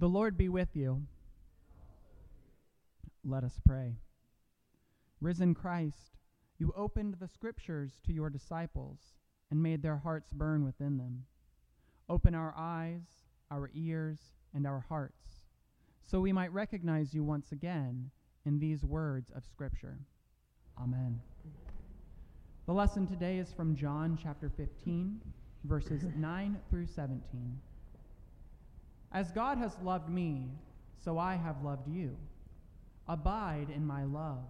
The Lord be with you. Let us pray. Risen Christ, you opened the scriptures to your disciples and made their hearts burn within them. Open our eyes, our ears, and our hearts, so we might recognize you once again in these words of Scripture. Amen. The lesson today is from John chapter 15, verses 9 through 17. As God has loved me, so I have loved you. Abide in my love.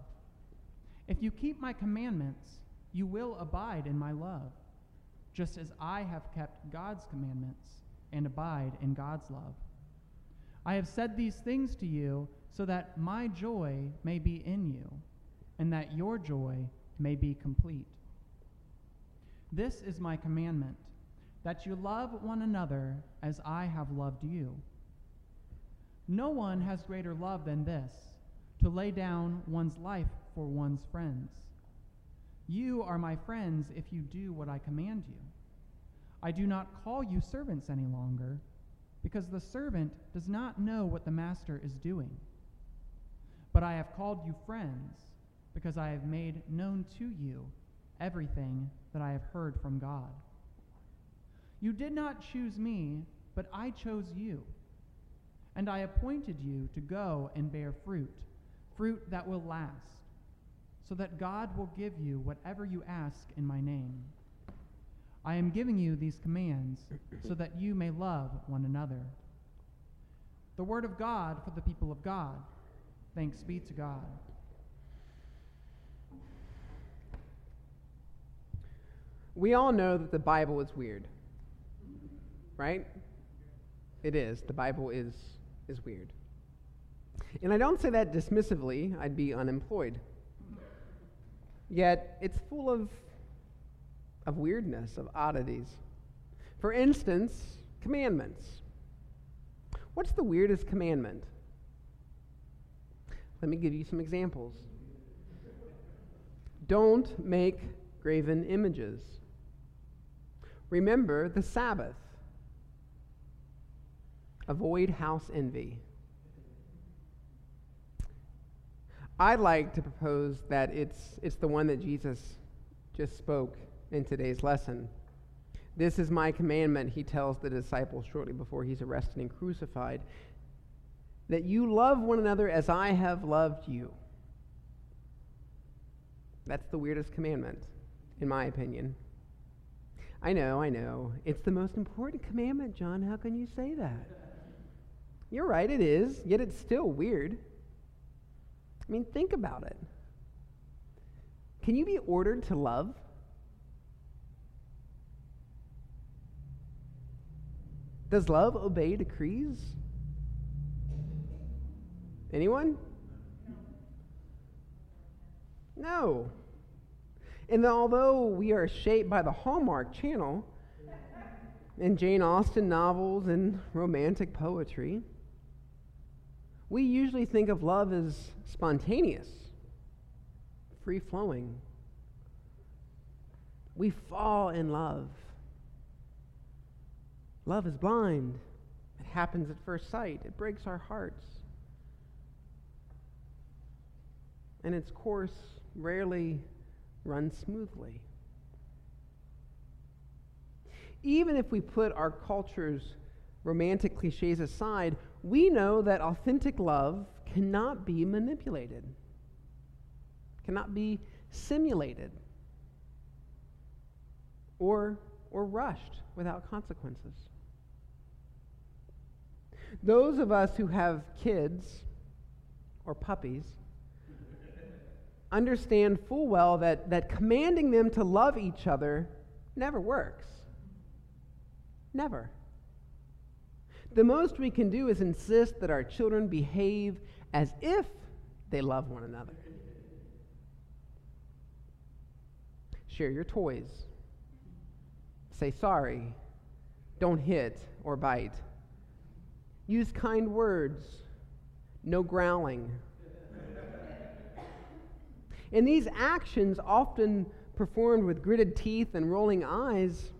If you keep my commandments, you will abide in my love, just as I have kept God's commandments and abide in God's love. I have said these things to you so that my joy may be in you, and that your joy may be complete. This is my commandment that you love one another as I have loved you. No one has greater love than this, to lay down one's life for one's friends. You are my friends if you do what I command you. I do not call you servants any longer, because the servant does not know what the master is doing. But I have called you friends, because I have made known to you everything that I have heard from God. You did not choose me, but I chose you. And I appointed you to go and bear fruit, fruit that will last, so that God will give you whatever you ask in my name. I am giving you these commands so that you may love one another. The word of God for the people of God. Thanks be to God. We all know that the Bible is weird right? It is. The Bible is, is weird. And I don't say that dismissively, I'd be unemployed. Yet it's full of, of weirdness, of oddities. For instance, commandments. What's the weirdest commandment? Let me give you some examples. Don't make graven images. Remember the Sabbath. Avoid house envy. I'd like to propose that it's, it's the one that Jesus just spoke in today's lesson. This is my commandment, he tells the disciples shortly before he's arrested and crucified that you love one another as I have loved you. That's the weirdest commandment, in my opinion. I know, I know. It's the most important commandment, John. How can you say that? You're right, it is, yet it's still weird. I mean, think about it. Can you be ordered to love? Does love obey decrees? Anyone? No. And although we are shaped by the Hallmark channel and Jane Austen novels and romantic poetry, we usually think of love as spontaneous, free flowing. We fall in love. Love is blind. It happens at first sight. It breaks our hearts. And its course rarely runs smoothly. Even if we put our culture's romantic cliches aside, we know that authentic love cannot be manipulated, cannot be simulated, or, or rushed without consequences. Those of us who have kids or puppies understand full well that, that commanding them to love each other never works. Never. The most we can do is insist that our children behave as if they love one another. Share your toys. Say sorry. Don't hit or bite. Use kind words. No growling. and these actions, often performed with gritted teeth and rolling eyes,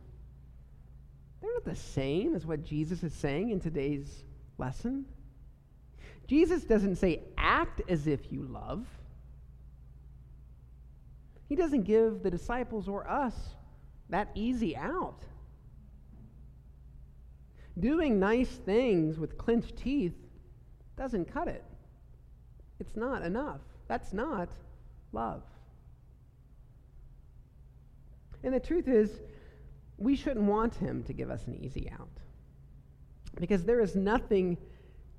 they're not the same as what Jesus is saying in today's lesson. Jesus doesn't say, act as if you love. He doesn't give the disciples or us that easy out. Doing nice things with clenched teeth doesn't cut it. It's not enough. That's not love. And the truth is, we shouldn't want him to give us an easy out. Because there is nothing,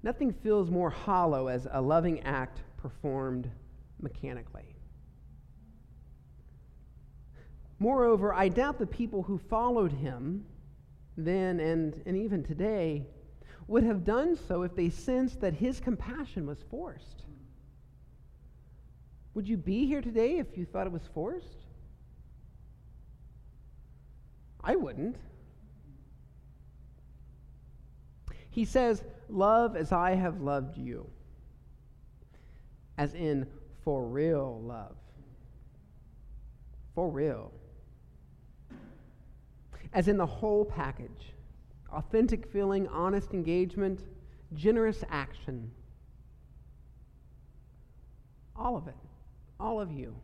nothing feels more hollow as a loving act performed mechanically. Moreover, I doubt the people who followed him then and, and even today would have done so if they sensed that his compassion was forced. Would you be here today if you thought it was forced? I wouldn't. He says, Love as I have loved you, as in for real love. For real. As in the whole package authentic feeling, honest engagement, generous action. All of it. All of you.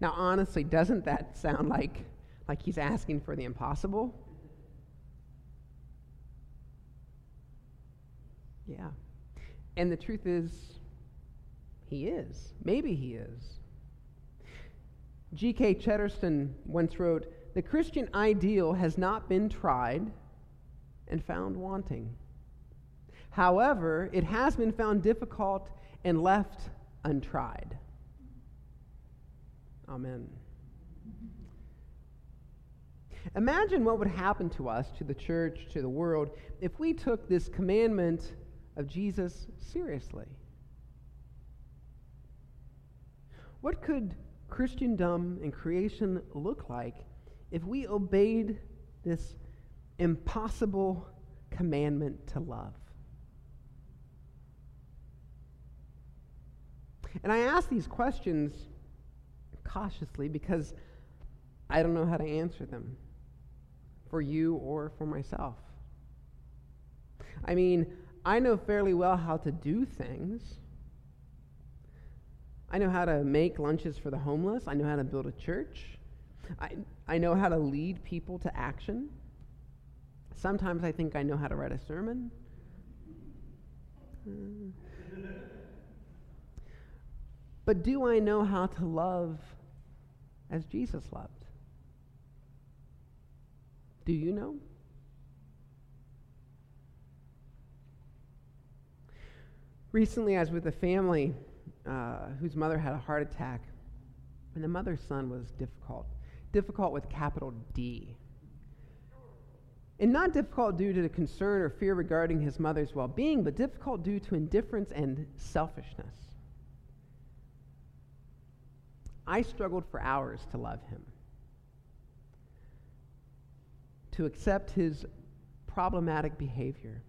Now, honestly, doesn't that sound like, like he's asking for the impossible? Yeah. And the truth is, he is. Maybe he is. G.K. Chesterton once wrote The Christian ideal has not been tried and found wanting. However, it has been found difficult and left untried. Amen. Imagine what would happen to us, to the church, to the world, if we took this commandment of Jesus seriously. What could Christendom and creation look like if we obeyed this impossible commandment to love? And I ask these questions cautiously because I don't know how to answer them for you or for myself. I mean, I know fairly well how to do things. I know how to make lunches for the homeless. I know how to build a church. I, I know how to lead people to action. Sometimes I think I know how to write a sermon. but do I know how to love as Jesus loved? Do you know? Recently, I was with a family uh, whose mother had a heart attack, and the mother's son was difficult. Difficult with capital D. And not difficult due to concern or fear regarding his mother's well being, but difficult due to indifference and selfishness. I struggled for hours to love him, to accept his problematic behavior,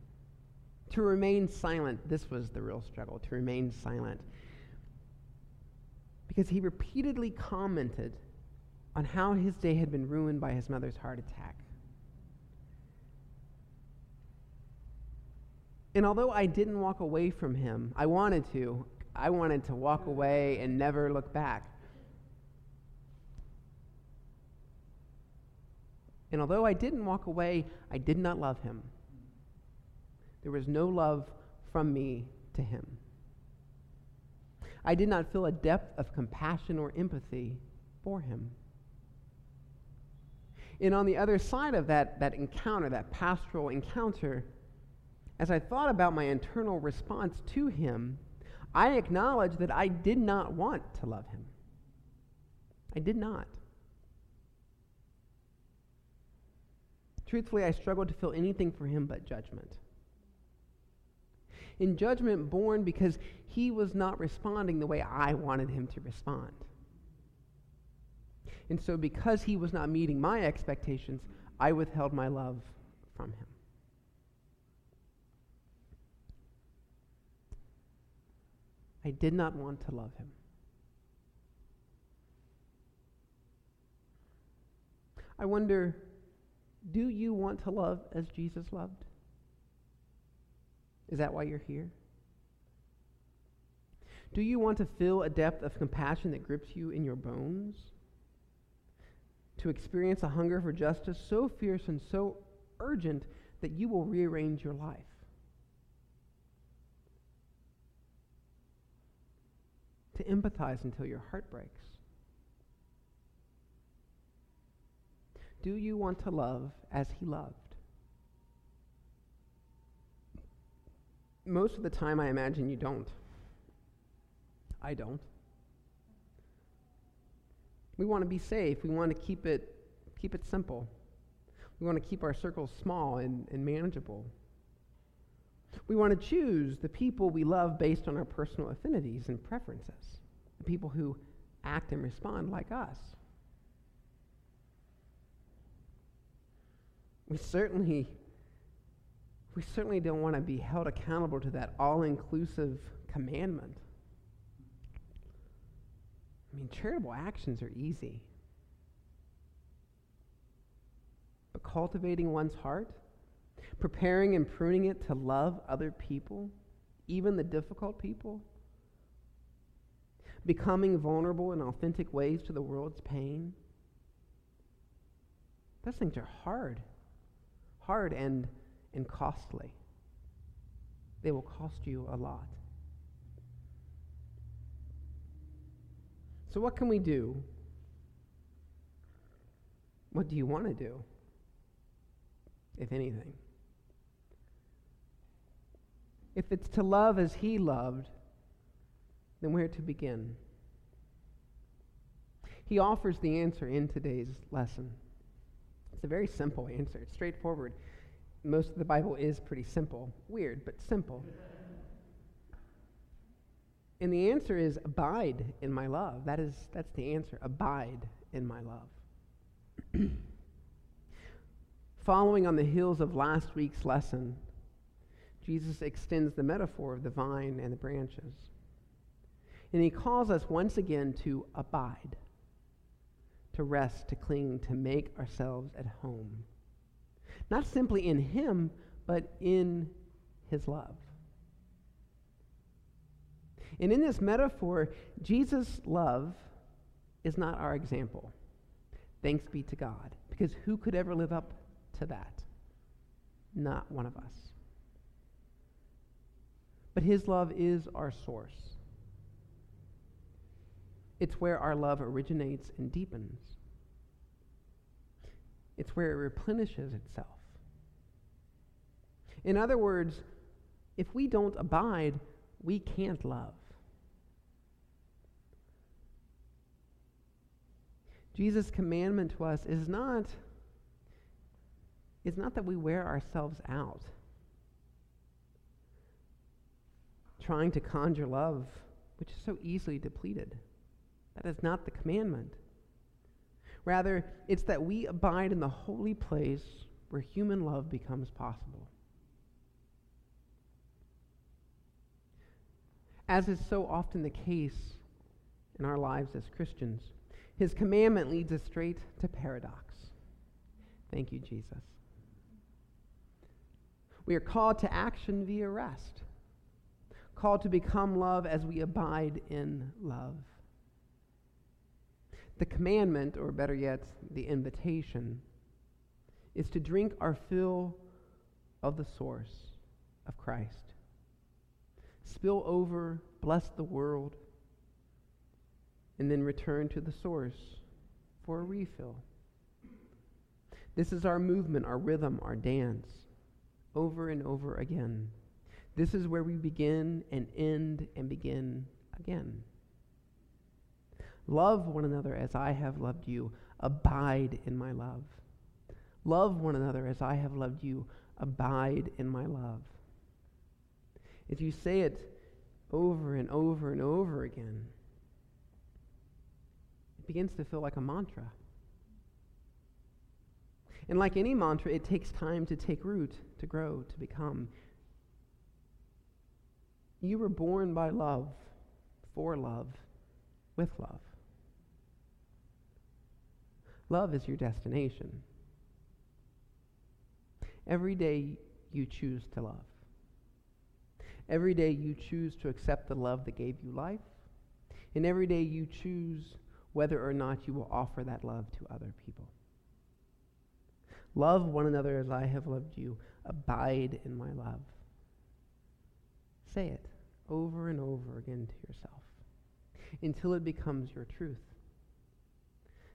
to remain silent. This was the real struggle, to remain silent because he repeatedly commented on how his day had been ruined by his mother's heart attack. And although I didn't walk away from him, I wanted to. I wanted to walk away and never look back. And although I didn't walk away, I did not love him. There was no love from me to him. I did not feel a depth of compassion or empathy for him. And on the other side of that, that encounter, that pastoral encounter, as I thought about my internal response to him, I acknowledged that I did not want to love him. I did not. Truthfully, I struggled to feel anything for him but judgment in judgment born because he was not responding the way I wanted him to respond. And so, because he was not meeting my expectations, I withheld my love from him. I did not want to love him. I wonder do you want to love as Jesus loved? Is that why you're here? Do you want to feel a depth of compassion that grips you in your bones? To experience a hunger for justice so fierce and so urgent that you will rearrange your life? To empathize until your heart breaks? Do you want to love as he loved? Most of the time, I imagine you don't. I don't. We want to be safe. We want to keep it, keep it simple. We want to keep our circles small and, and manageable. We want to choose the people we love based on our personal affinities and preferences, the people who act and respond like us. We certainly we certainly don't want to be held accountable to that all-inclusive commandment. I mean, charitable actions are easy. But cultivating one's heart, preparing and pruning it to love other people, even the difficult people, becoming vulnerable in authentic ways to the world's pain, those things are hard. Hard and, and costly. They will cost you a lot. So, what can we do? What do you want to do, if anything? If it's to love as He loved, then where to begin? He offers the answer in today's lesson. It's a very simple answer, it's straightforward. Most of the Bible is pretty simple. Weird, but simple. And the answer is abide in my love. That is that's the answer. Abide in my love. Following on the heels of last week's lesson, Jesus extends the metaphor of the vine and the branches. And he calls us once again to abide, to rest, to cling, to make ourselves at home. Not simply in him, but in his love. And in this metaphor, Jesus' love is not our example. Thanks be to God. Because who could ever live up to that? Not one of us. But his love is our source. It's where our love originates and deepens. It's where it replenishes itself. In other words, if we don't abide, we can't love. Jesus' commandment to us is not, is not that we wear ourselves out trying to conjure love, which is so easily depleted. That is not the commandment. Rather, it's that we abide in the holy place where human love becomes possible. As is so often the case in our lives as Christians, his commandment leads us straight to paradox. Thank you, Jesus. We are called to action via rest, called to become love as we abide in love. The commandment, or better yet, the invitation, is to drink our fill of the source of Christ. Spill over, bless the world, and then return to the source for a refill. This is our movement, our rhythm, our dance, over and over again. This is where we begin and end and begin again. Love one another as I have loved you. Abide in my love. Love one another as I have loved you. Abide in my love. If you say it over and over and over again, it begins to feel like a mantra. And like any mantra, it takes time to take root, to grow, to become. You were born by love, for love, with love. Love is your destination. Every day you choose to love. Every day you choose to accept the love that gave you life. And every day you choose whether or not you will offer that love to other people. Love one another as I have loved you. Abide in my love. Say it over and over again to yourself until it becomes your truth.